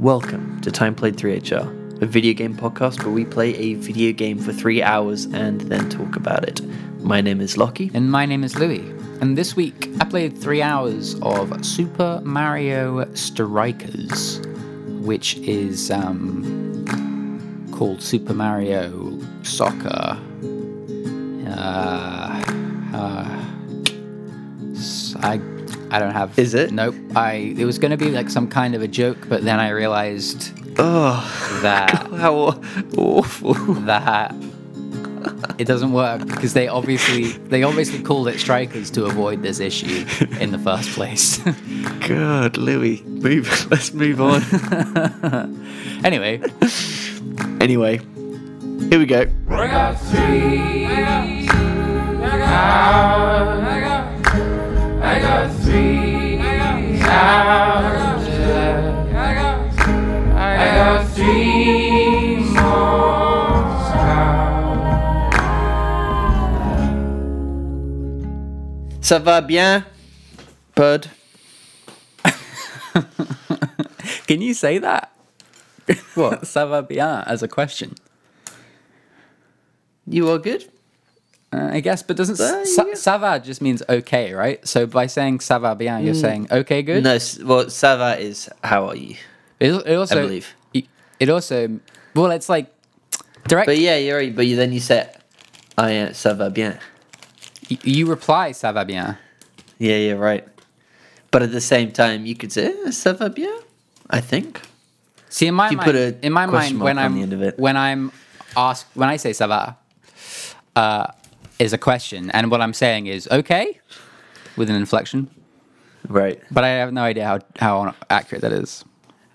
Welcome to Time Played 3HR, a video game podcast where we play a video game for three hours and then talk about it. My name is Lockie. And my name is Louis. And this week I played three hours of Super Mario Strikers, which is um, called Super Mario Soccer. Uh, uh, I I don't have. Is it? Nope. I it was gonna be like some kind of a joke, but then I realized Oh, that how awful. that it doesn't work because they obviously they obviously called it strikers to avoid this issue in the first place. God, Louis, move. Let's move on. anyway, anyway, here we go. I got three. I got, I got, three houses. I got, I got three more houses. Ça va bien, bud? can you say that? What? Ça va bien as a question? You are good? Uh, I guess, but doesn't Uh, sa- yeah. ça va just means okay, right? So by saying ça va bien, you're saying okay, good. No, well, ça va is how are you? It, it also, I believe. It also, well, it's like direct. But yeah, you're right. But you, then you say, I uh, ça va bien. y- you reply ça va bien. Yeah, yeah, right. But at the same time, you could say, eh, ça va bien, I think. See, in my mind, in my mind, when I'm the end of it. when I'm asked when I say ça va, uh, is a question, and what I'm saying is okay, with an inflection. Right. But I have no idea how how accurate that is.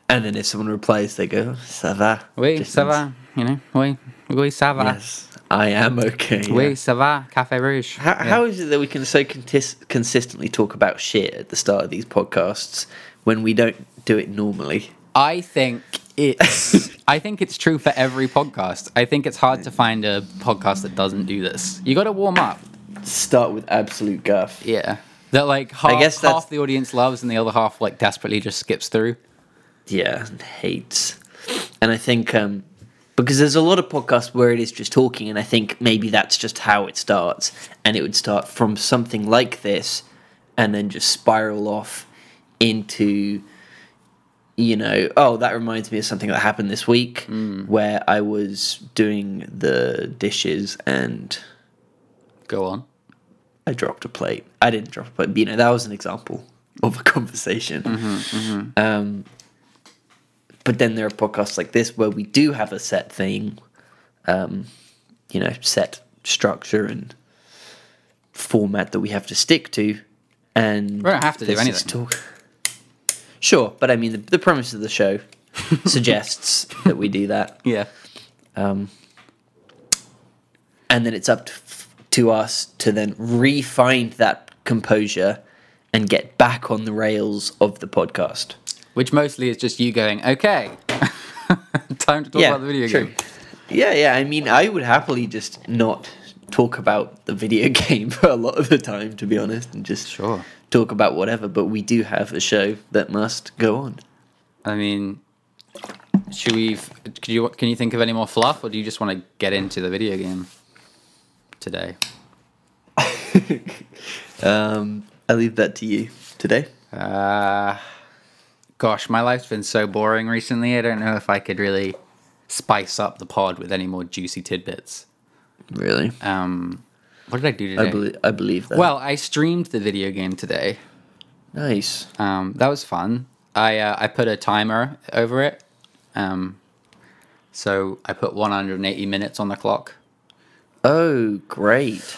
And then if someone replies, they go, ça va. Oui, Just ça va. You know, oui, oui, ça va. Yes, I am okay. yeah. Oui, ça va. Café rouge. How, Yeah. how is it that we can so contis- consistently talk about shit at the start of these podcasts when we don't do it normally? I think it's I think it's true for every podcast. I think it's hard to find a podcast that doesn't do this. You got to warm up. Start with absolute guff. Yeah. That like half, guess that's- half the audience loves and the other half like desperately just skips through. yeah, and hates. And I think um, because there's a lot of podcasts where it is just talking, and I think maybe that's just how it starts. And it would start from something like this, and then just spiral off into, you know, oh, that reminds me of something that happened this week where I was doing the dishes and Go on. I dropped a plate. I didn't drop a plate, but you know, that was an example of a conversation. Um, but then there are podcasts like this where we do have a set thing, um, you know, set structure and format that we have to stick to. And We don't have to do anything. talk- Sure, but I mean, the, the premise of the show suggests that we do that Yeah. um, and then it's up to, to us to then re-find that composure and get back on the rails of the podcast. Which mostly is just you going, okay, time to talk about the video true. game. Yeah, yeah. I mean, I would happily just not talk about the video game for a lot of the time, to be honest, and just Sure. Talk about whatever. But we do have a show that must go on. I mean, should we? Could you? Can you think of any more fluff, or do you just want to get into the video game today? Um, I leave that to you today. Uh, gosh, my life's been so boring recently. I don't know if I could really spice up the pod with any more juicy tidbits. Really, Um, what did I do today? I believe. I believe that. Well, I streamed the video game today. nice. Um, that was fun. I uh, I put a timer over it. Um, so I put 180 minutes on the clock. Oh, great.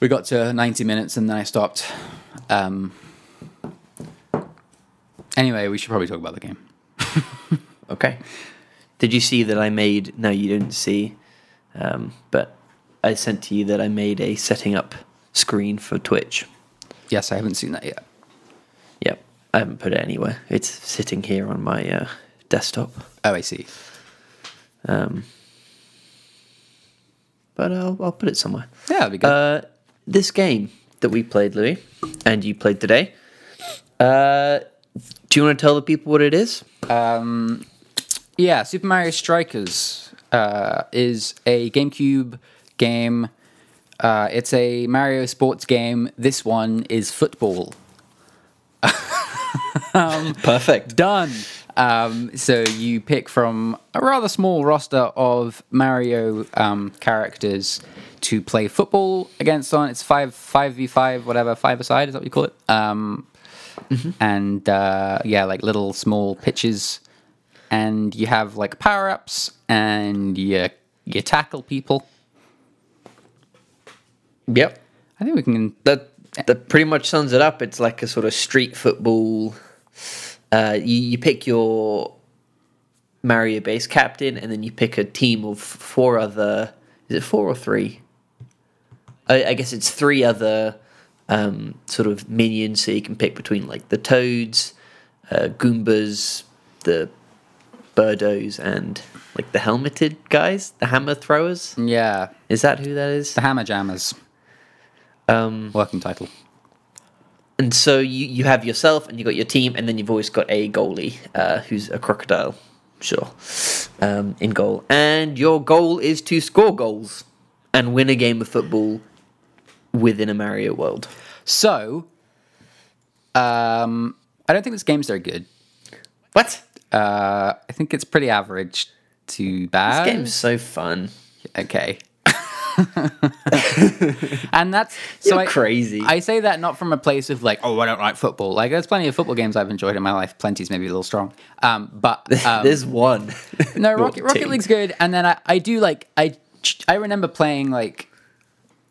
We got to 90 minutes and then I stopped. Um, anyway, we should probably talk about the game. Okay. Did you see that I made? No, you didn't see. Um, but I sent to you that I made a setting up screen for Twitch. Yes, I haven't seen that yet. Yep. I haven't put it anywhere. It's sitting here on my uh, desktop. Oh, I see. Um, but I'll, I'll put it somewhere. Yeah, that'd be good. Uh, this game that we played, Louis, and you played today. Uh, do you want to tell the people what it is? Um, Yeah, Super Mario Strikers uh, is a GameCube game. Uh, it's a Mario sports game. This one is football. Perfect. Done. Um, so you pick from a rather small roster of Mario um, characters to play football against on. It's five five v five, whatever five aside is that what you call it? Um, And uh, yeah, like little small pitches, and you have like power ups, and you you tackle people. Yep. I think we can. That that pretty much sums it up. It's like a sort of street football. Uh, you you pick your Mario base captain, and then you pick a team of four other. Is it four or three? I, I guess it's three other um, sort of minions, so you can pick between like the Toads, uh, Goombas, the Birdos, and like the helmeted guys, the hammer throwers. Yeah, Is that who that is? the Hammer Jammers Um, working title. And so you, you have yourself and you've got your team, and then you've always got a goalie uh, who's a crocodile, sure, um, in goal. And your goal is to score goals and win a game of football within a Mario world. So, um, I don't think this game's very good. What? Uh, I think it's pretty average to bad. This game's so fun. okay. and that's so I, crazy. I say that not from a place of like, oh, I don't like football. Like, there's plenty of football games I've enjoyed in my life. Plenty's maybe a little strong. Um, but um, There's one. no, Rocket Rocket. League's good, and then I, I do like I I remember playing like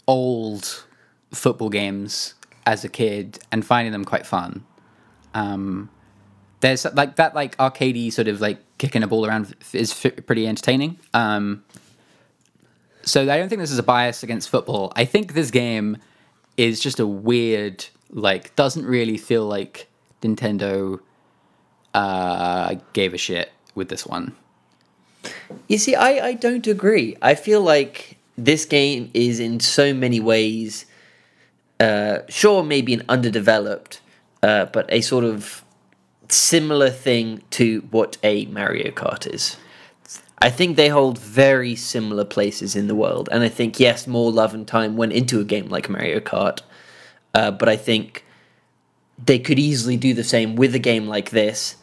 old football games as a kid and finding them quite fun. Um, there's like that like arcadey sort of like kicking a ball around is f- pretty entertaining. Um, so I don't think this is a bias against football. I think this game is just a weird like doesn't really feel like Nintendo uh, gave a shit with this one. You see, I, I don't agree. I feel like this game is in so many ways, uh, sure, maybe an underdeveloped, uh, but a sort of similar thing to what a Mario Kart is. I think they hold very similar places in the world, and I think yes, more love and time went into a game like Mario Kart, uh, but I think they could easily do the same with a game like this,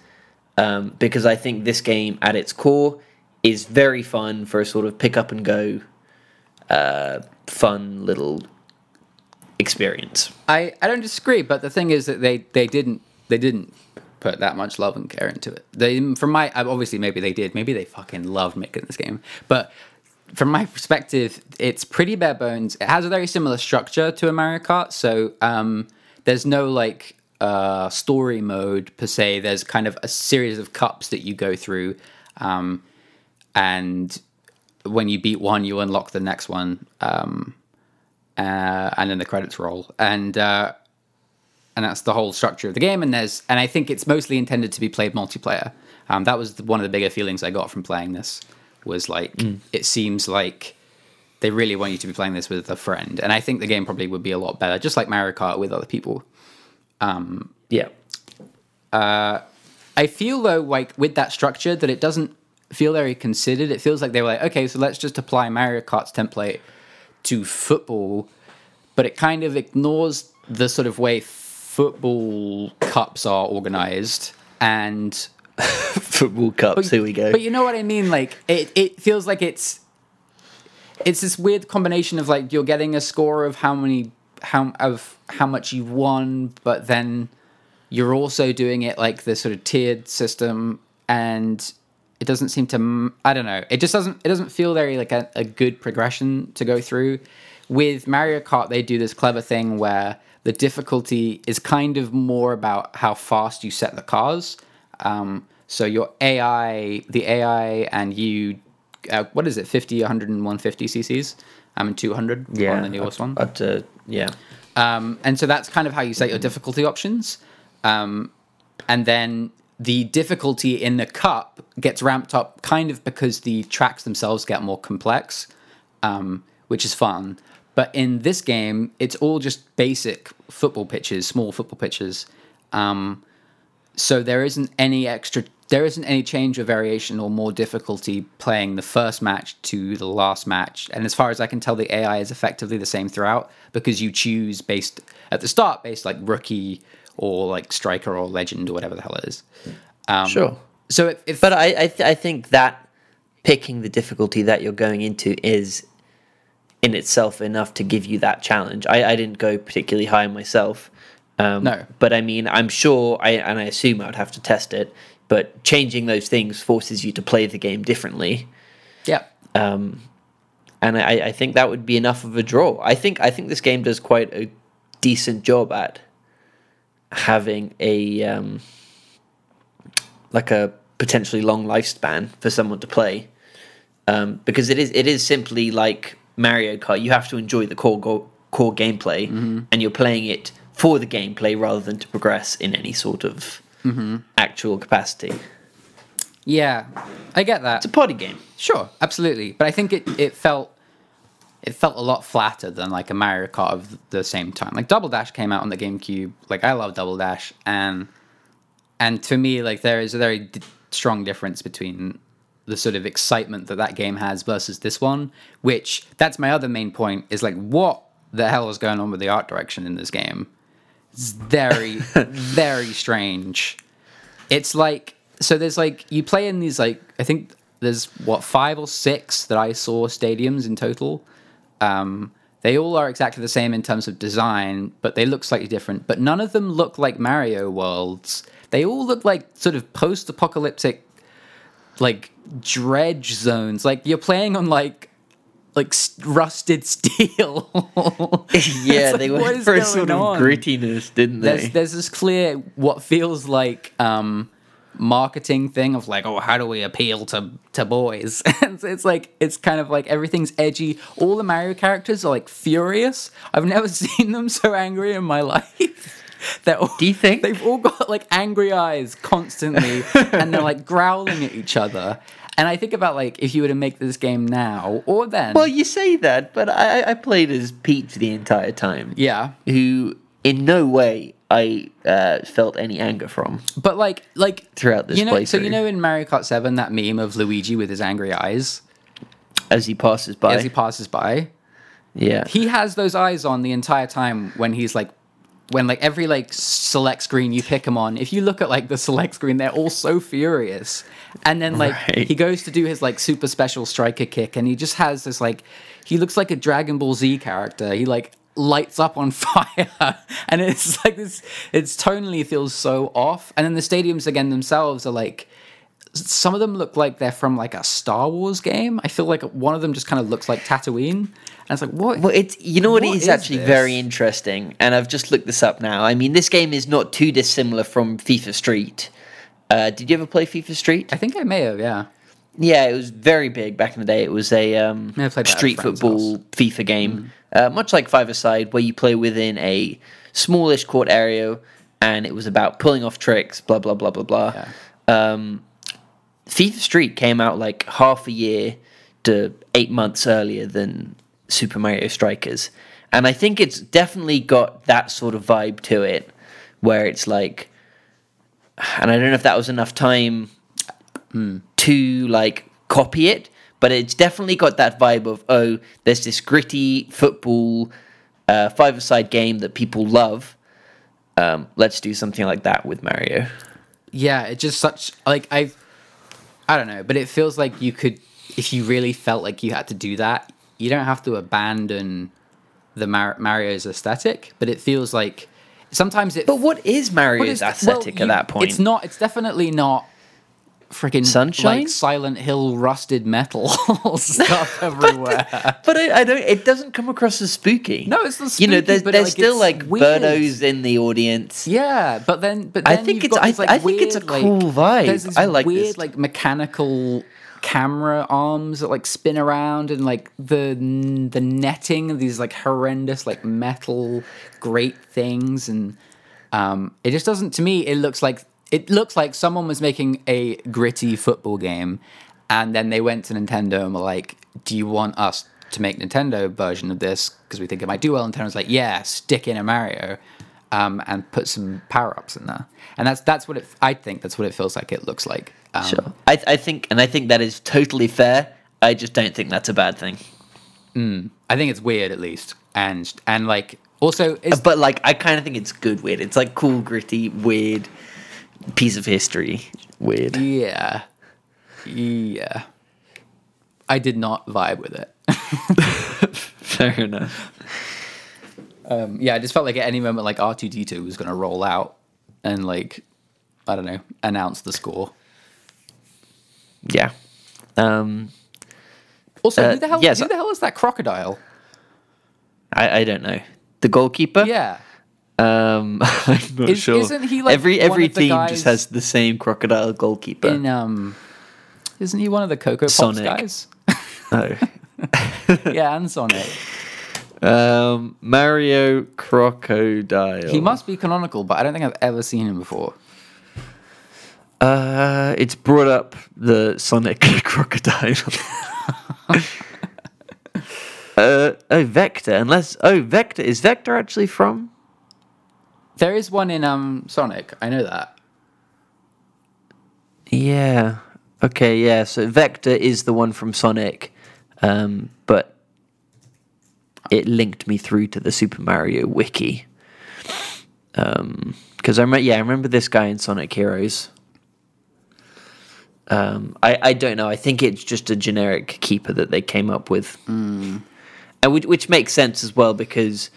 um, because I think this game at its core is very fun for a sort of pick up and go, uh, fun little experience. I, I don't disagree, but the thing is that they, they didn't they didn't put that much love and care into it. They from my obviously maybe they did, maybe they fucking loved making this game, but from my perspective, it's pretty bare bones. It has a very similar structure to a Mario Kart, so um, there's no like uh, story mode per se. There's kind of a series of cups that you go through, um, and when you beat one, you unlock the next one. Um, uh, and then the credits roll, and uh, and that's the whole structure of the game. And there's and I think it's mostly intended to be played multiplayer. Um, that was the, one of the bigger feelings I got from playing this. Was like hmm. it seems like they really want you to be playing this with a friend, and I think the game probably would be a lot better, just like Mario Kart with other people. Um, yeah. Uh, I feel though, like with that structure, that it doesn't feel very considered. It feels like they were like, okay, so let's just apply Mario Kart's template to football, but it kind of ignores the sort of way football cups are organized and Football cups, here we go. but you know what I mean? Like it, it feels like it's it's this weird combination of like you're getting a score of how many how of how much you've won, but then you're also doing it like the sort of tiered system, and it doesn't seem to. I don't know. It just doesn't. It doesn't feel very like a, a good progression to go through. With Mario Kart, they do this clever thing where the difficulty is kind of more about how fast you set the cars. Um, so your AI, the AI, and you, uh, what is it, 50, 100, and 150 cc's? I'm in 200 yeah. on the newest one. Up to, yeah. Um, and so that's kind of how you set your difficulty options. Um, and then the difficulty in the cup gets ramped up kind of because the tracks themselves get more complex, um, which is fun. But in this game, it's all just basic football pitches, small football pitches. Um, so there isn't any extra there isn't any change or variation or more difficulty playing the first match to the last match. And as far as I can tell, the AI is effectively the same throughout because you choose based at the start, based like rookie or like striker or legend or whatever the hell it is. Um, Sure. So if, if But I I, th- I think that picking the difficulty that you're going into is in itself enough to give you that challenge. I, I didn't go particularly high myself. Um, No. But I mean, I'm sure, I and I assume I would have to test it. But changing those things forces you to play the game differently, yeah, Um, and I, I think that would be enough of a draw. I think I think this game does quite a decent job at having a um, like a potentially long lifespan for someone to play, um, because it is it is simply like Mario Kart. You have to enjoy the core go- core gameplay, mm-hmm. and you're playing it for the gameplay rather than to progress in any sort of mm-hmm. actual capacity. yeah, I get that. It's a party game. Sure, absolutely. But I think it, it felt it felt a lot flatter than like a Mario Kart of the same time. Like Double Dash came out on the GameCube. Like I love Double Dash, and and to me, like there is a very d- strong difference between the sort of excitement that that game has versus this one. Which that's my other main point is like what the hell is going on with the art direction in this game? It's very very strange it's like so there's like you play in these like i think there's what five or six that i saw stadiums in total um they all are exactly the same in terms of design but they look slightly different but none of them look like mario worlds they all look like sort of post-apocalyptic like dredge zones. Like you're playing on like like rusted steel. Yeah, It's they like, what went for a sort of on? grittiness, didn't they? there's there's this clear what feels like um marketing thing of like oh how do we appeal to to boys? And so it's like it's kind of like everything's edgy. All the mario characters are like furious. I've never seen them so angry in my life they're all, Do you think? they've all got like angry eyes constantly and they're like growling at each other and i think about like if you were to make this game now or then Well, you say that, but I, I played as Peach the entire time. yeah Who, in no way, I uh, felt any anger from. But like, like Throughout this you know, so you know in Mario Kart Seven that meme of Luigi with his angry eyes As he passes by. as he passes by. yeah. He has those eyes on the entire time when he's like, when like every like select screen you pick him on. If you look at like the select screen, they're all so furious. And then like Right. he goes to do his like super special striker kick, and he just has this like, he looks like a Dragon Ball Z character. He like lights up on fire and it's like this it's tonally feels so off and then the stadiums again themselves are like some of them look like they're from like a Star Wars game. I feel like one of them just kind of looks like Tatooine, and it's like what? Well, it's you know what, What it is is actually this? very interesting, and I've just looked this up now. I mean, this game is not too dissimilar from FIFA Street. Uh, did you ever play FIFA Street? I think I may have, yeah. Yeah, it was very big back in the day. It was a um, Yeah, I played that at a street football FIFA game, uh, much like Five Aside, where you play within a smallish court area, and it was about pulling off tricks, blah blah blah blah blah. Um, FIFA Street came out like half a year to eight months earlier than Super Mario Strikers, and I think it's definitely got that sort of vibe to it, where it's like, and I don't know if that was enough time to like copy it, but it's definitely got that vibe of oh, there's this gritty football uh, five-a-side game that people love. Um, let's do something like that with Mario. Yeah, it's just such like I, I don't know, but it feels like you could, if you really felt like you had to do that, you don't have to abandon the Mar- Mario's aesthetic, but it feels like sometimes it. But what is Mario's is- aesthetic well, at that point? It's not. It's definitely not. Freaking Sunshine? like Silent Hill rusted metal stuff everywhere. But I, I don't. It doesn't come across as spooky. No, it's not You know, there's, but, there's like, still like weird. Birdos in the audience. Yeah, but then, but I think it's- I- these, like, I think it's a weird, like- cool vibe. I like weird, this. like mechanical camera arms that like spin around, and like the the netting of these like horrendous like metal grate things, and um, it just doesn't. To me, it looks like it looks like someone was making a gritty football game, and then they went to Nintendo and were like, "Do you want us?" To make Nintendo version of this because we think it might do well. Nintendo's like, yeah, stick in a Mario, um, and put some power ups in there. And that's that's what it. I think that's what it feels like. It looks like. Um, Sure. I, I think, and I think that is totally fair. I just don't think that's a bad thing. I think it's weird at least, and and like also is But like, I kind of think it's good weird. It's like cool, gritty, weird piece of history. Weird. yeah, yeah. I did not vibe with it. Fair enough. Um, yeah, I just felt like at any moment, like R two D two was going to roll out and like I don't know, announce the score. Yeah. Um, Also, Uh, who the hell? yes, who I- the hell is that crocodile? I, I don't know. The goalkeeper. Yeah, Um, I'm not Is- sure. isn't he, like, every every team just has the same crocodile goalkeeper? in um, isn't he one of the Coco Pops Sonic. guys? oh. yeah, and Sonic. um, Mario Crocodile. He must be canonical, but I don't think I've ever seen him before. Uh, it's brought up the Sonic crocodile. uh, oh, Vector. Unless oh, Vector is Vector actually from? There is one in um Sonic. I know that. Yeah. Okay. Yeah. So Vector is the one from Sonic, um, but it linked me through to the Super Mario wiki. Um, because I remember, yeah, I remember this guy in Sonic Heroes. Um, I I don't know. I think it's just a generic keeper that they came up with, and which, which makes sense as well because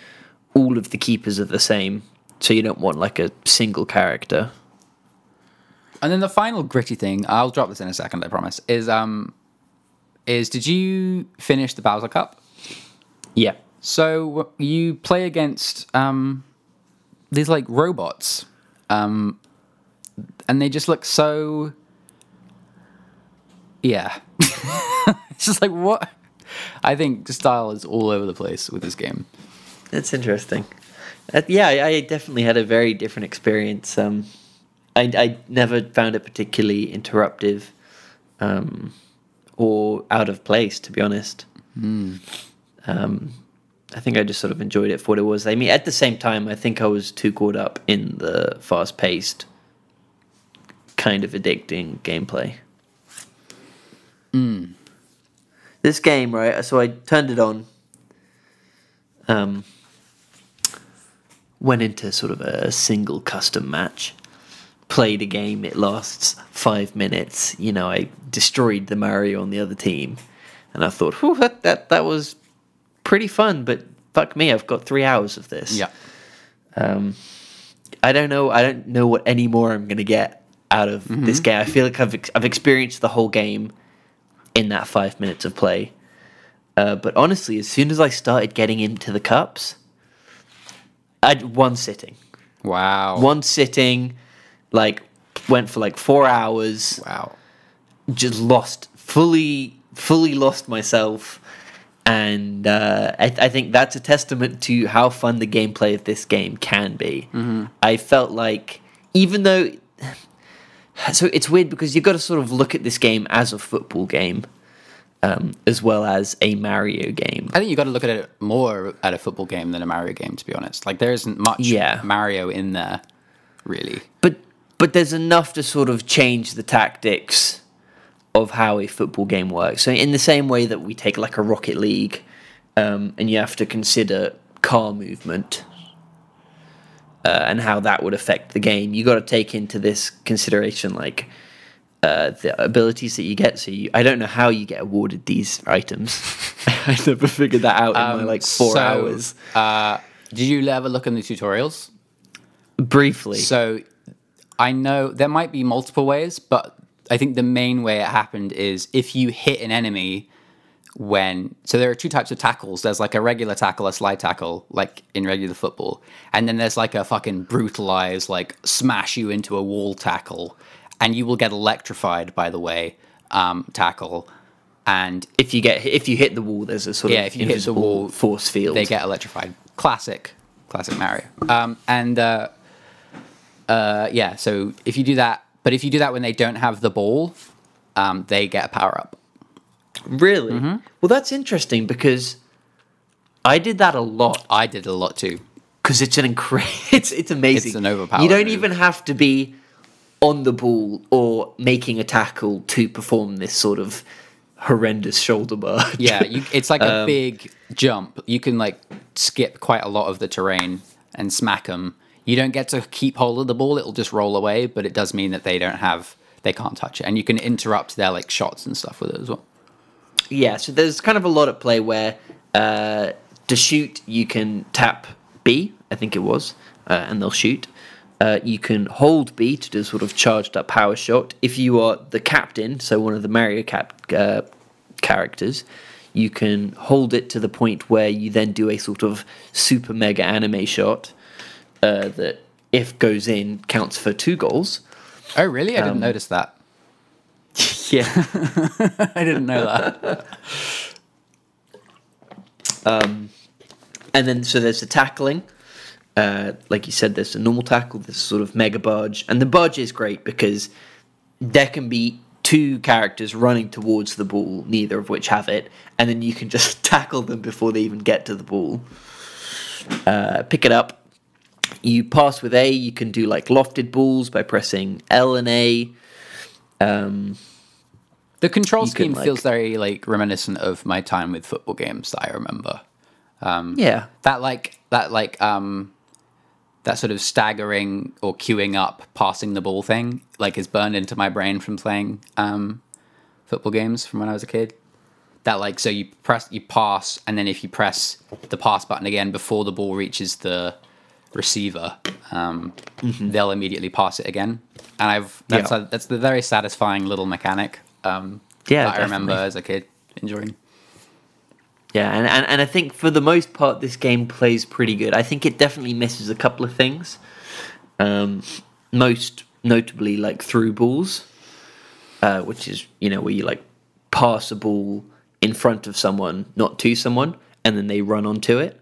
all of the keepers are the same. So you don't want like a single character. And then the final gritty thing, I'll drop this in a second, I promise, is um is did you finish the Bowser Cup? Yeah. So you play against um these like robots. Um and they just look so Yeah. it's just like what I think the style is all over the place with this game. That's interesting. Uh, yeah, I, definitely had a very different experience. Um, I, I never found it particularly interruptive um, or out of place, to be honest. Um, I think I just sort of enjoyed it for what it was. I mean, at the same time, I think I was too caught up in the fast paced, kind of addicting gameplay. This game, right? So I turned it on. Um, went into sort of a single custom match. Played a game. It lasts five minutes. You know, I destroyed the Mario on the other team, and I thought, "Whew, that that that was pretty fun." But fuck me, I've got three hours of this. Yeah. Um, I don't know. I don't know what any more I'm gonna get out of this game. I feel like I've ex- I've experienced the whole game in that five minutes of play. Uh, but honestly, as soon as I started getting into the cups, I one sitting, Wow. one sitting, like went for like four hours. Wow. Just lost fully, fully lost myself, and uh, I, I think that's a testament to how fun the gameplay of this game can be. I felt like even though so it's weird because you've got to sort of look at this game as a football game um, as well as a Mario game. I think you got to look at it more at a football game than a Mario game, to be honest. Like there isn't much Yeah. Mario in there, really. But but there's enough to sort of change the tactics of how a football game works. So in the same way that we take like a Rocket League, um, and you have to consider car movement. Uh, and how that would affect the game, you got to take into this consideration like uh, the abilities that you get. So you, I don't know how you get awarded these items. I never figured that out in my like four So, hours. Uh, did you ever look in the tutorials? Briefly, So I know there might be multiple ways, but I think the main way it happened is if you hit an enemy when so there are two types of tackles. There's like a regular tackle, a slide tackle, like in regular football, and then there's like a fucking brutalized, like smash you into a wall tackle, and you will get electrified. By the way, um, tackle, and if you get if you hit the wall, there's a sort Yeah, of if you hit the wall, force field. they get electrified. Classic, classic Mario. Um, and uh, uh, yeah, so if you do that, but if you do that when they don't have the ball, um, they get a power up. really Mm-hmm. well. That's interesting because I did that a lot. I did a lot too. because it's an incredible. It's it's amazing. It's an overpowered You don't move. even have to be on the ball or making a tackle to perform this sort of horrendous shoulder barge. Yeah, you, it's like a Um, big jump. You can like skip quite a lot of the terrain and smack them. You don't get to keep hold of the ball; it'll just roll away. But it does mean that they don't have, they can't touch it, and you can interrupt their like shots and stuff with it as well. Yeah, so there's kind of a lot at play where uh, to shoot you can tap B, I think it was, uh, and they'll shoot. Uh, you can hold B to do sort of charged up power shot. If you are the captain, so one of the Mario Cap uh, characters, you can hold it to the point where you then do a sort of super mega anime shot uh, that, if goes in, counts for two goals. Oh, really? I Um, didn't notice that. Yeah. I didn't know that. and then so there's the tackling. Uh, like you said, there's a normal tackle, this sort of mega barge, and the barge is great because there can be two characters running towards the ball, neither of which have it, and then you can just tackle them before they even get to the ball. Uh, pick it up. You pass with A. You can do like lofted balls by pressing L and A. Um, The control You can, scheme like- feels very like reminiscent of my time with football games that I remember. yeah, That like that like um that sort of staggering or queuing up passing the ball thing like is burned into my brain from playing um football games from when I was a kid. That like so you press you pass and then if you press the pass button again before the ball reaches the receiver, um, they'll immediately pass it again. And I've that's Mm-hmm. Yeah. a, that's the very satisfying little mechanic. Um, Yeah, that I remember as a kid enjoying. Yeah, and, and, and I think for the most part, this game plays pretty good. I think it definitely misses a couple of things. Um, most notably, like through balls, uh, which is, you know, where you like pass a ball in front of someone, not to someone, and then they run onto it.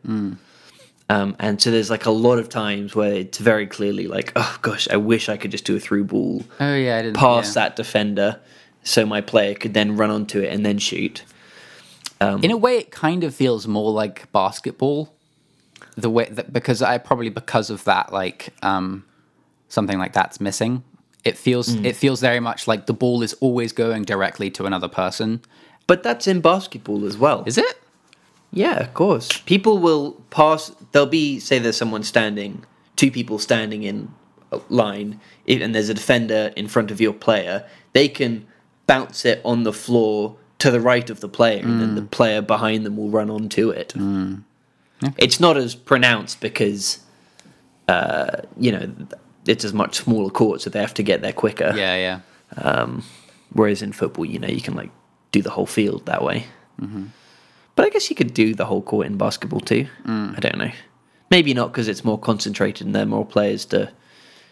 Um, and so there's like a lot of times where it's very clearly like, oh gosh, I wish I could just do a through ball Oh yeah, I didn't past yeah. that defender so my player could then run onto it and then shoot. In a way, it kind of feels more like basketball. The way that because I probably because of that, like um, something like that's missing. It feels it feels very much like the ball is always going directly to another person. But that's in basketball as well. Is it? Yeah, of course. People will pass. There'll be, say, there's someone standing, two people standing in a line, and there's a defender in front of your player. They can bounce it on the floor to the right of the player, and then mm. the player behind them will run onto it. Mm. It's not as pronounced because, uh, you know, it's a much smaller court, so they have to get there quicker. Yeah, yeah. Um, whereas in football, you know, you can like do the whole field that way. Mm-hmm. But I guess you could do the whole court in basketball too. Mm. I don't know. Maybe not because it's more concentrated and there are more players to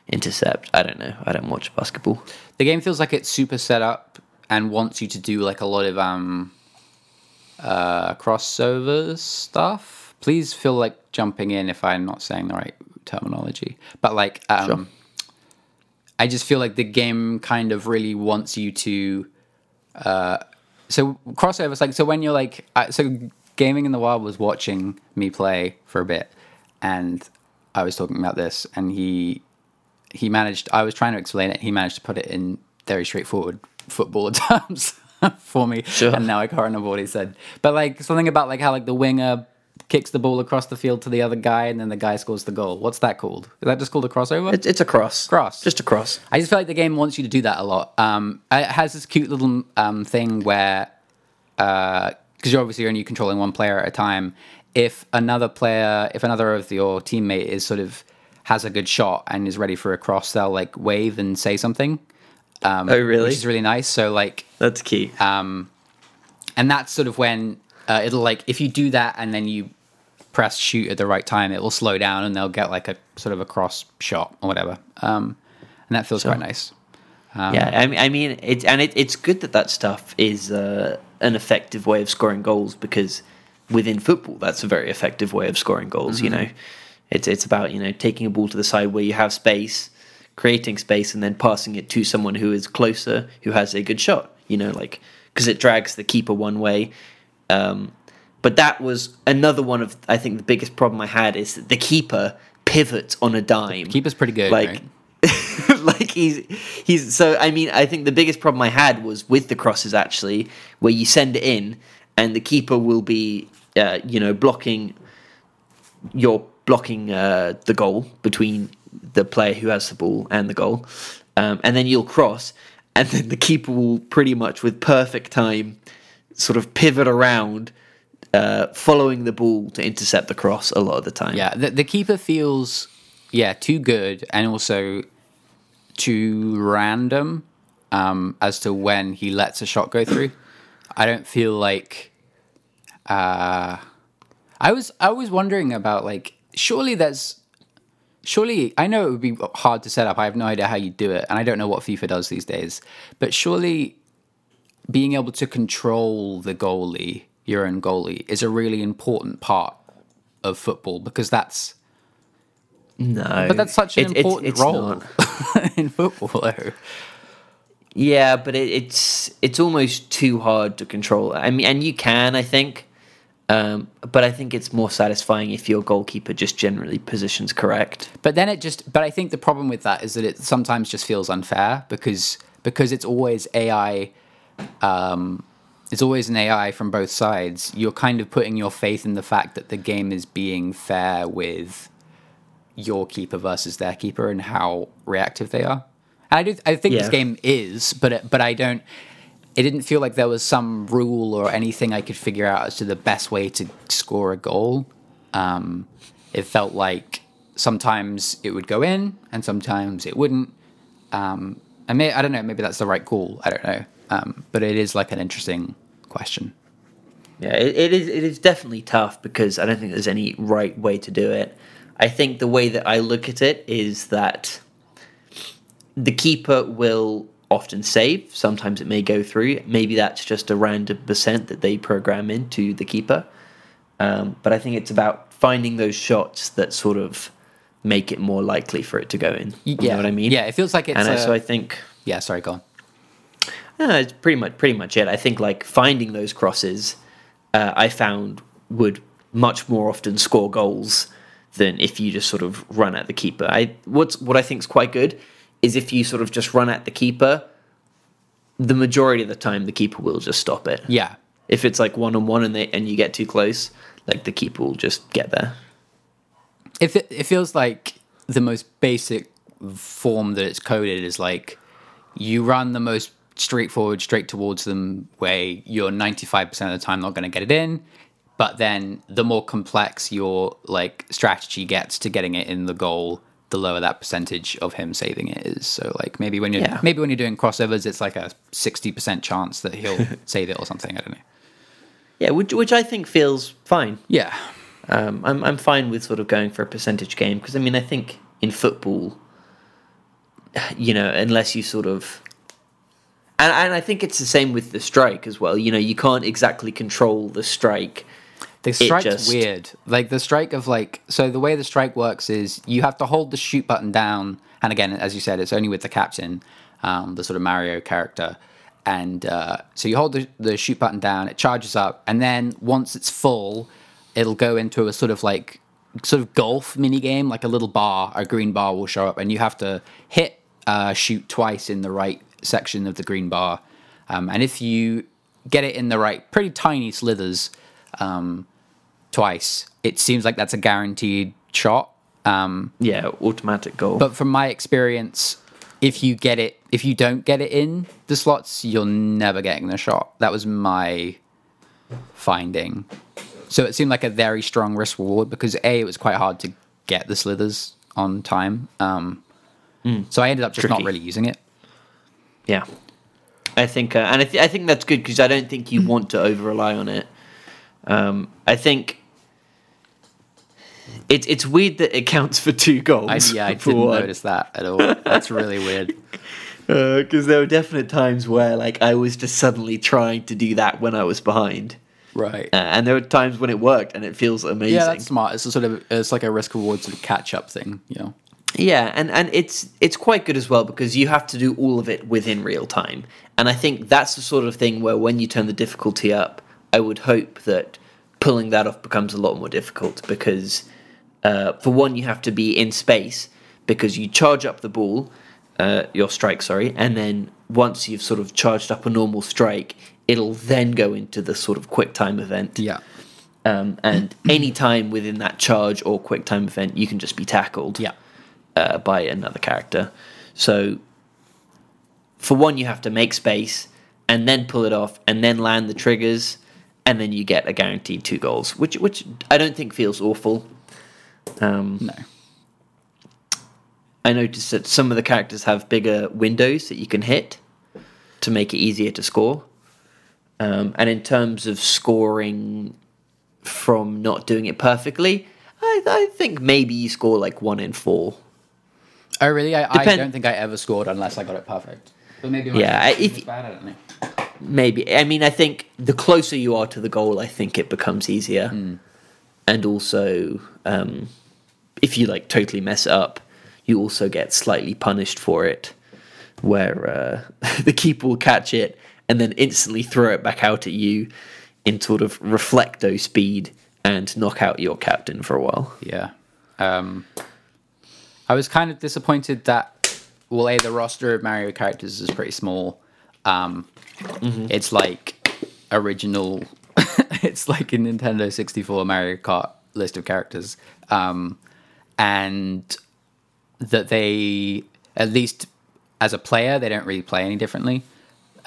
intercept. I don't know. I don't watch basketball. The game feels like it's super set up and wants you to do like a lot of um uh crossover stuff. Please feel like jumping in if I'm not saying the right terminology. But like um Sure. I just feel like the game kind of really wants you to uh so crossovers like so when you're like uh, so gaming in the wild was watching me play for a bit and I was talking about this and he he managed i was trying to explain it he managed to put it in very straightforward footballer terms for me Sure. and now i can't remember what he said but like something about like how like the winger kicks the ball across the field to the other guy and then the guy scores the goal what's that called is that just called a crossover It's, it's a cross. Cross. Just a cross. I just feel like the game wants you to do that a lot. Um, it has this cute little um, thing where, because you're obviously only controlling one player at a time, if another player, if another of your teammate is sort of has a good shot and is ready for a cross, they'll like wave and say something. Um, Oh, really? Which is really nice. So like, That's key. Um, and that's sort of when uh, it'll like if you do that and then you press shoot at the right time, it will slow down and they'll get like a sort of a cross shot or whatever. Um, and that feels quite nice. yeah, I mean, I mean, it's and it, it's good that that stuff is uh, an effective way of scoring goals because within football, that's a very effective way of scoring goals. You know, it's it's about you know taking a ball to the side where you have space, creating space, and then passing it to someone who is closer who has a good shot. You know, like because it drags the keeper one way. Um, but that was another one of I think the biggest problem I had is that the keeper pivots on a dime. Keeper's pretty good, like right? like he's he's so I mean I think the biggest problem I had was with the crosses actually where you send it in and the keeper will be uh, you know blocking you're blocking uh, the goal between the player who has the ball and the goal um, and then you'll cross and then the keeper will pretty much with perfect time sort of pivot around uh, following the ball to intercept the cross a lot of the time Yeah, the, the keeper feels yeah too good and also too random um, as to when he lets a shot go through. I don't feel like. Uh, I was I was wondering about like surely there's surely I know it would be hard to set up. I have no idea how you do it, and I don't know what FIFA does these days. But surely being able to control the goalie, your own goalie, is a really important part of football because that's no but that's such an it- important it's role in football. Though. Yeah, but it, it's it's almost too hard to control. I mean, and you can, I think, um, but I think it's more satisfying if your goalkeeper just generally positions correct. But then it just. But I think the problem with that is that it sometimes just feels unfair because because it's always AI. Um, it's always an AI from both sides. You're kind of putting your faith in the fact that the game is being fair with your keeper versus their keeper and how reactive they are. And I do. I think this game is, but it, but I don't. It didn't feel like there was some rule or anything I could figure out as to the best way to score a goal. Um, it felt like sometimes it would go in and sometimes it wouldn't. Um, I may I don't know. Maybe that's the right call. I don't know. Um, but it is like an interesting question. Yeah, it, it is. It is definitely tough because I don't think there's any right way to do it. I think the way that I look at it is that the keeper will often save. Sometimes it may go through. Maybe that's just a random percent that they program into the keeper. Um, but I think it's about finding those shots that sort of make it more likely for it to go in. You know what I mean? Yeah, it feels like it's. and a- so I think yeah, sorry, go on. no, it's pretty much pretty much it. I think like finding those crosses, uh, I found would much more often score goals than if you just sort of run at the keeper. I what's what I think is quite good is if you sort of just run at the keeper. The majority of the time, the keeper will just stop it. Yeah, If it's like one on one and they and you get too close, like the keeper will just get there. if it, it feels like the most basic form that it's coded is like you run the most straightforward straight towards them way you're 95% of the time not going to get it in but then the more complex your like strategy gets to getting it in the goal the lower that percentage of him saving it is so like maybe when you're Yeah. maybe when you're doing crossovers it's like a 60% chance that he'll save it or something i don't know Yeah, which which I think feels fine. yeah Um, I'm I'm fine with sort of going for a percentage game because I mean I think in football, you know, unless you sort of, and and I think it's the same with the strike as well. You know, you can't exactly control the strike. The strike's just- weird. Like the strike of like so the way the strike works is you have to hold the shoot button down, and again, as you said, it's only with the captain, um, the sort of Mario character, and uh, so you hold the, the shoot button down, it charges up, and then once it's full, it'll go into a sort of like sort of golf mini game, like a little bar, a green bar will show up, and you have to hit uh, shoot twice in the right section of the green bar, um, and if you get it in the right, pretty tiny slithers. Um, twice, it seems like that's a guaranteed shot. Um, Yeah, automatic goal. but from my experience, if you get it, if you don't get it in the slots, you're never getting the shot. That was my finding. So it seemed like a very strong risk reward because a it was quite hard to get the slithers on time. Um, So I ended up just not really using it. yeah, I think, uh, and I, th- I think that's good because I don't think you want to over rely on it. Um, I think. It's it's weird that it counts for two goals. I, yeah, I didn't one. notice that at all. That's really weird. because there were definite times where like I was just suddenly trying to do that when I was behind, Right. uh, and there were times when it worked and it feels amazing. yeah, that's smart. It's a sort of it's like a risk reward sort of catch up thing, you know. Yeah, and and it's it's quite good as well because you have to do all of it within real time, and I think that's the sort of thing where when you turn the difficulty up, I would hope that pulling that off becomes a lot more difficult because, uh, for one, you have to be in space because you charge up the ball, uh, your strike, sorry, and then once you've sort of charged up a normal strike, it'll then go into the sort of quick time event. Yeah. Um, and any time within that charge or quick time event, you can just be tackled Yeah. uh, by another character. So, for one, you have to make space and then pull it off and then land the triggers, and then you get a guaranteed two goals, which which I don't think feels awful. Um, No. I noticed that some of the characters have bigger windows that you can hit to make it easier to score. Um, and in terms of scoring from not doing it perfectly, I, I think maybe you score like one in four. Oh, really? I, I don't think I ever scored unless I got it perfect. But maybe Yeah, if- bad. I. Maybe. I mean, I think the closer you are to the goal, I think it becomes easier. And also, um, if you like totally mess up, you also get slightly punished for it, where uh, the keeper will catch it and then instantly throw it back out at you in sort of reflecto speed and knock out your captain for a while. Yeah. Um, I was kind of disappointed that, well, A, the roster of Mario characters is pretty small. Um, It's like original, it's like a Nintendo 64 Mario Kart list of characters. Um, and that they, at least as a player, they don't really play any differently.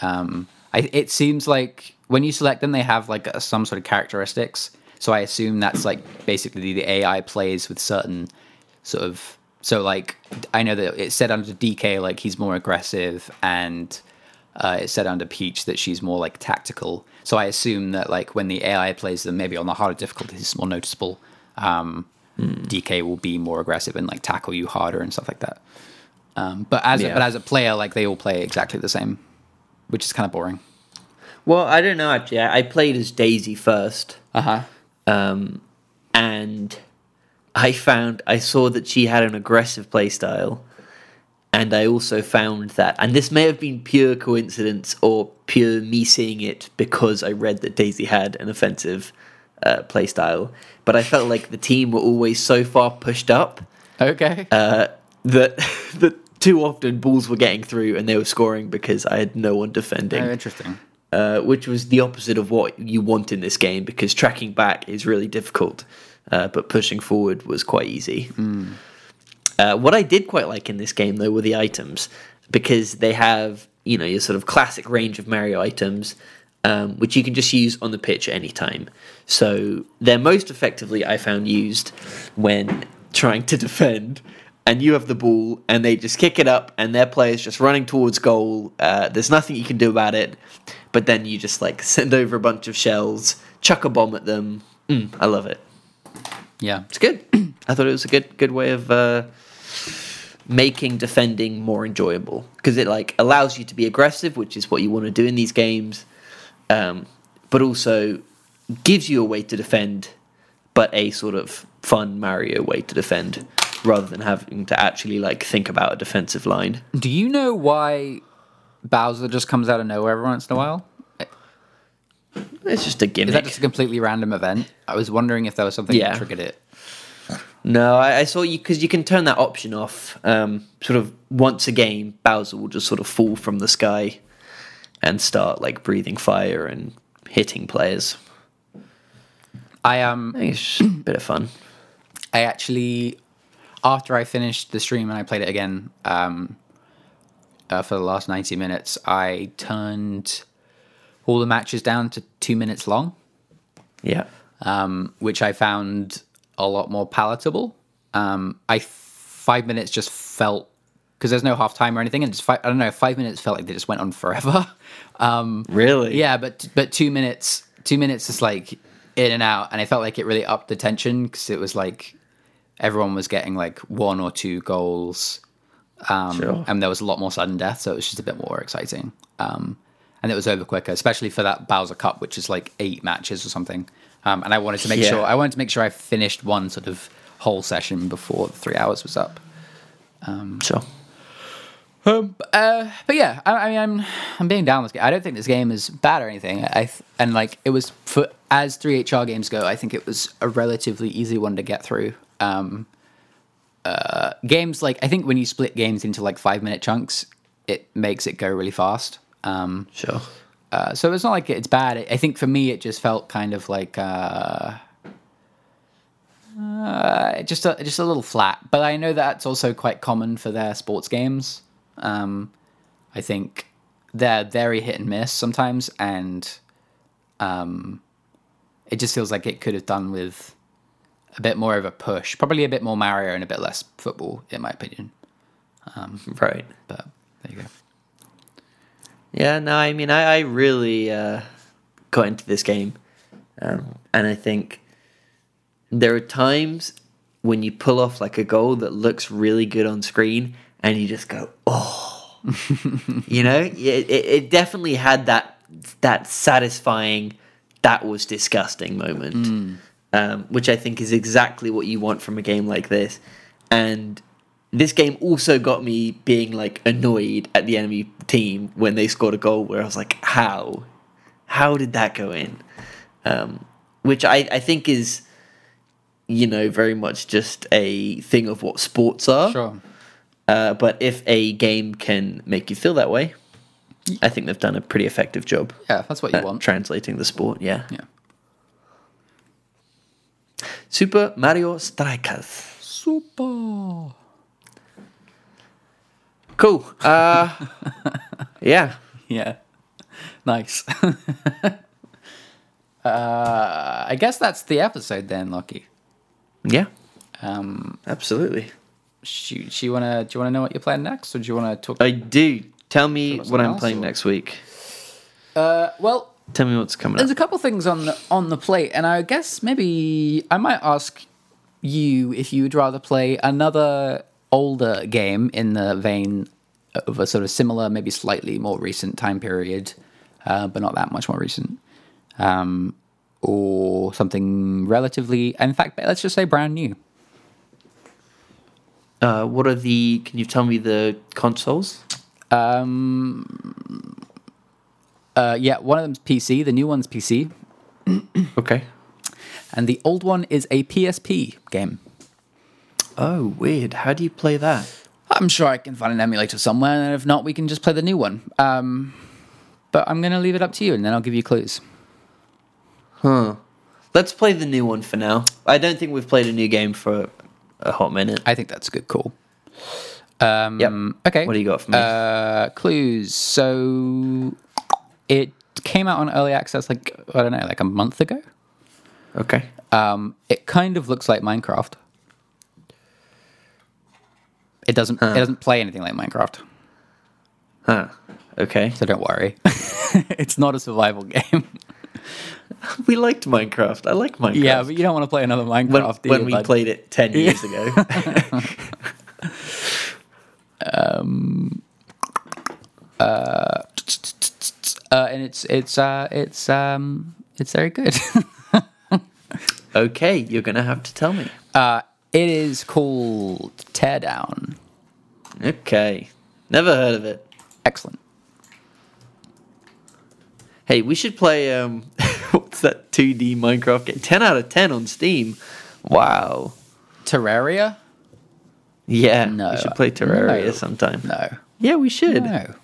Um, I, it seems like when you select them, they have like a, some sort of characteristics. So I assume that's like basically the AI plays with certain sort of. So like I know that it said under DK like he's more aggressive, and uh, it said under Peach that she's more like tactical. So I assume that like when the AI plays them, maybe on the harder difficulties, it's more noticeable. Um, DK will be more aggressive and like tackle you harder and stuff like that. Um, but as a, but as a player, like they all play exactly the same, which is kind of boring. Well, I don't know actually. I I played as Daisy first. Uh huh. um, and I found I saw that she had an aggressive playstyle, and I also found that, and this may have been pure coincidence or pure me seeing it because I read that Daisy had an offensive uh, playstyle, but I felt like the team were always so far pushed up Okay. uh, that that too often balls were getting through and they were scoring because I had no one defending oh, interesting. uh, which was the opposite of what you want in this game because tracking back is really difficult, uh, but pushing forward was quite easy. Uh, what I did quite like in this game though were the items because they have you know your sort of classic range of Mario items. Um, which you can just use on the pitch at any time. So they're most effectively, I found, used when trying to defend, and you have the ball, and they just kick it up, and their player's just running towards goal. Uh, there's nothing you can do about it, but then you just like send over a bunch of shells, chuck a bomb at them. Mm, I love it. Yeah. It's good. I thought it was a good good way of uh, making defending more enjoyable because it like allows you to be aggressive, which is what you want to do in these games, um, but also gives you a way to defend, but a sort of fun Mario way to defend rather than having to actually like think about a defensive line. Do you know why Bowser just comes out of nowhere every once in a while? It's just a gimmick. Is that just a completely random event? I was wondering if there was something Yeah. that triggered it. No, I, I saw you because you can turn that option off. Um, sort of once a game, Bowser will just sort of fall from the sky and start like breathing fire and hitting players. I um I think it's a bit of fun. I actually after I finished the stream and I played it again um uh, for the last 90 minutes, I turned all the matches down to 2 minutes long. Yeah, um, which I found a lot more palatable. Um, I five minutes just felt because there's no half time or anything, and just five, I don't know, five minutes felt like they just went on forever. Um, really. yeah, but but two minutes, two minutes is like in and out, and I felt like it really upped the tension because it was like everyone was getting like one or two goals, um, Sure. and there was a lot more sudden death, so it was just a bit more exciting. Um, and it was over quicker, especially for that Bowser Cup, which is like eight matches or something. Um, and I wanted to make Yeah. sure I wanted to make sure I finished one sort of whole session before the three hours was up. sure. Um, uh, but yeah, I, I mean, I'm I'm being down with this game. I don't think this game is bad or anything. I th- and like it was for as 3HR games go, I think it was a relatively easy one to get through. Um, uh, games like I think when you split games into like five minute chunks, it makes it go really fast. Um, Sure. Uh, so it's not like it's bad. I think for me, it just felt kind of like uh, uh, just a, just a little flat. But I know that's also quite common for their sports games. Um, I think they're very hit and miss sometimes, and um, it just feels like it could have done with a bit more of a push. Probably a bit more Mario and a bit less football, in my opinion. Right. But there you go. Yeah, no, I mean, I, I really uh, got into this game. Um, and I think there are times when you pull off like a goal that looks really good on screen and you just go, oh. you know, it, it, it definitely had that that satisfying, that was disgusting moment, um, which I think is exactly what you want from a game like this. And this game also got me being like annoyed at the enemy team when they scored a goal where I was like, how? How did that go in? Um, which I, I think is, you know, very much just a thing of what sports are. Sure. Uh, but if a game can make you feel that way, I think they've done a pretty effective job Yeah, that's what you want. translating the sport. Yeah. yeah. Super Mario Strikers. Super. Cool. Uh, yeah. Yeah. Nice. uh, I guess that's the episode then, Lucky. Yeah. Um, Absolutely. do you wanna do you wanna know what you're playing next, or do you wanna talk? I do. Tell me what I'm playing or- next week. Uh, well, Tell me what's coming up. there's a couple things on the on the plate, and I guess maybe I might ask you if you would rather play another older game in the vein of a sort of similar, maybe slightly more recent time period, uh, but not that much more recent, um, or something relatively, in fact, let's just say brand new. Uh, what are the? Can you tell me the consoles? Um, uh, yeah, one of them's PC. The new one's PC, Okay. and the old one is a PSP game. Oh, weird. How do you play that? I'm sure I can find an emulator somewhere, and if not, we can just play the new one. Um, but I'm gonna leave it up to you, and then I'll give you clues. Huh. Let's play the new one for now. I don't think we've played a new game for a hot minute. I think that's a good call. Um, Yep. Okay. What do you got for me? Uh, clues. So it came out on early access, like I don't know, like a month ago. Okay. Um, it kind of looks like Minecraft. It doesn't. It doesn't play anything like Minecraft, Huh. Okay. so don't worry. it's not a survival game. We liked Minecraft. I like Minecraft. yeah, but you don't want to play another when, Minecraft. do when we bud? played it 10 years ago. um. Uh, uh, and it's it's uh, it's um, it's very good. okay, you're going to have to tell me. uh, it is called Teardown. Okay. Never heard of it. Excellent. Hey, we should play um what's that 2D Minecraft game? 10 out of 10 on Steam. Wow. Terraria? Yeah, No. we should play Terraria No. sometime. No. Yeah, we should. No.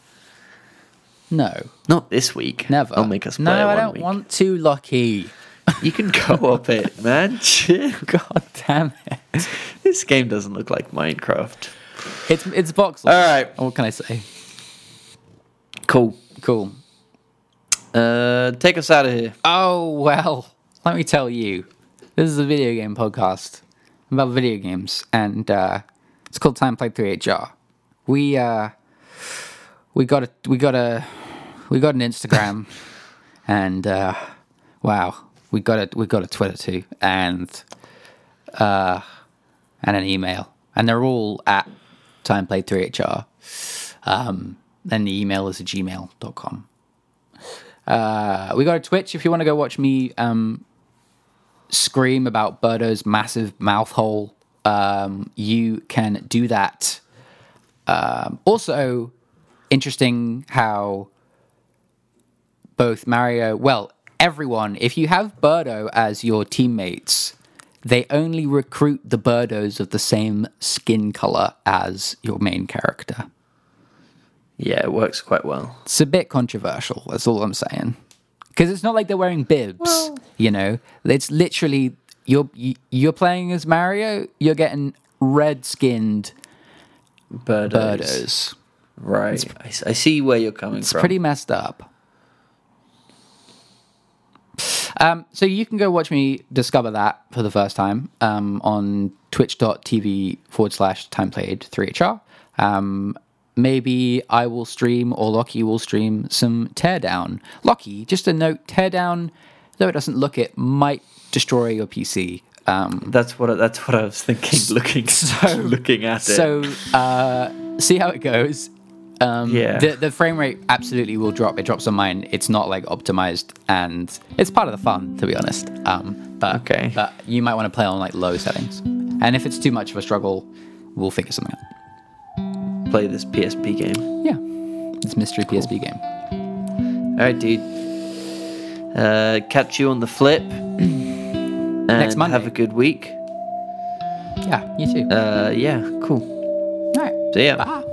No. Not this week. Never. I'll make us play No, I don't week. want to, Lucky. You can co-op it, man. Chill. God damn it. This game doesn't look like Minecraft. It's it's voxels. All right. What can I say? Cool. Cool. Uh, take us out of here. Oh well, let me tell you, this is a video game podcast about video games, and uh, it's called Time Played 3HR. We uh, we got a we got a we got an Instagram, and uh, wow, we got a we got a Twitter too, and uh, and an email, and they're all at Time Played 3HR. Um, and the email is gmail.com. Uh, we got a Twitch if you want to go watch me um, scream about Birdo's massive mouth hole. Um, you can do that. Um, also, interesting how both Mario, well, everyone, if you have Birdo as your teammates, they only recruit the Birdos of the same skin color as your main character. Yeah, it works quite well. It's a bit controversial. That's all I'm saying. Because it's not like they're wearing bibs. you know, it's literally you're you- you're playing as Mario. You're getting red skinned Birdos. Birdos. Right. I see where you're coming It's from. It's pretty messed up. Um, so you can go watch me discover that for the first time um, on twitch.tv forward slash time played 3HR. Um, maybe I will stream or Lockie will stream some teardown. Lockie, just a note teardown, though it doesn't look it, might destroy your PC. Um, That's what I, that's what I was thinking. Looking looking at it. so uh, see how it goes. Um, Yeah. The, the frame rate absolutely will drop. It drops on mine. It's not like optimized, and it's part of the fun, to be honest. Um, but Okay. but you might want to play on like low settings, and if it's too much of a struggle, we'll figure something out. play this PSP game. Yeah, it's mystery PSP game. All right, dude. Uh, catch you on the flip. Next Monday. Have a good week. Yeah, you too. Uh, yeah, cool. All right. See ya. Bye.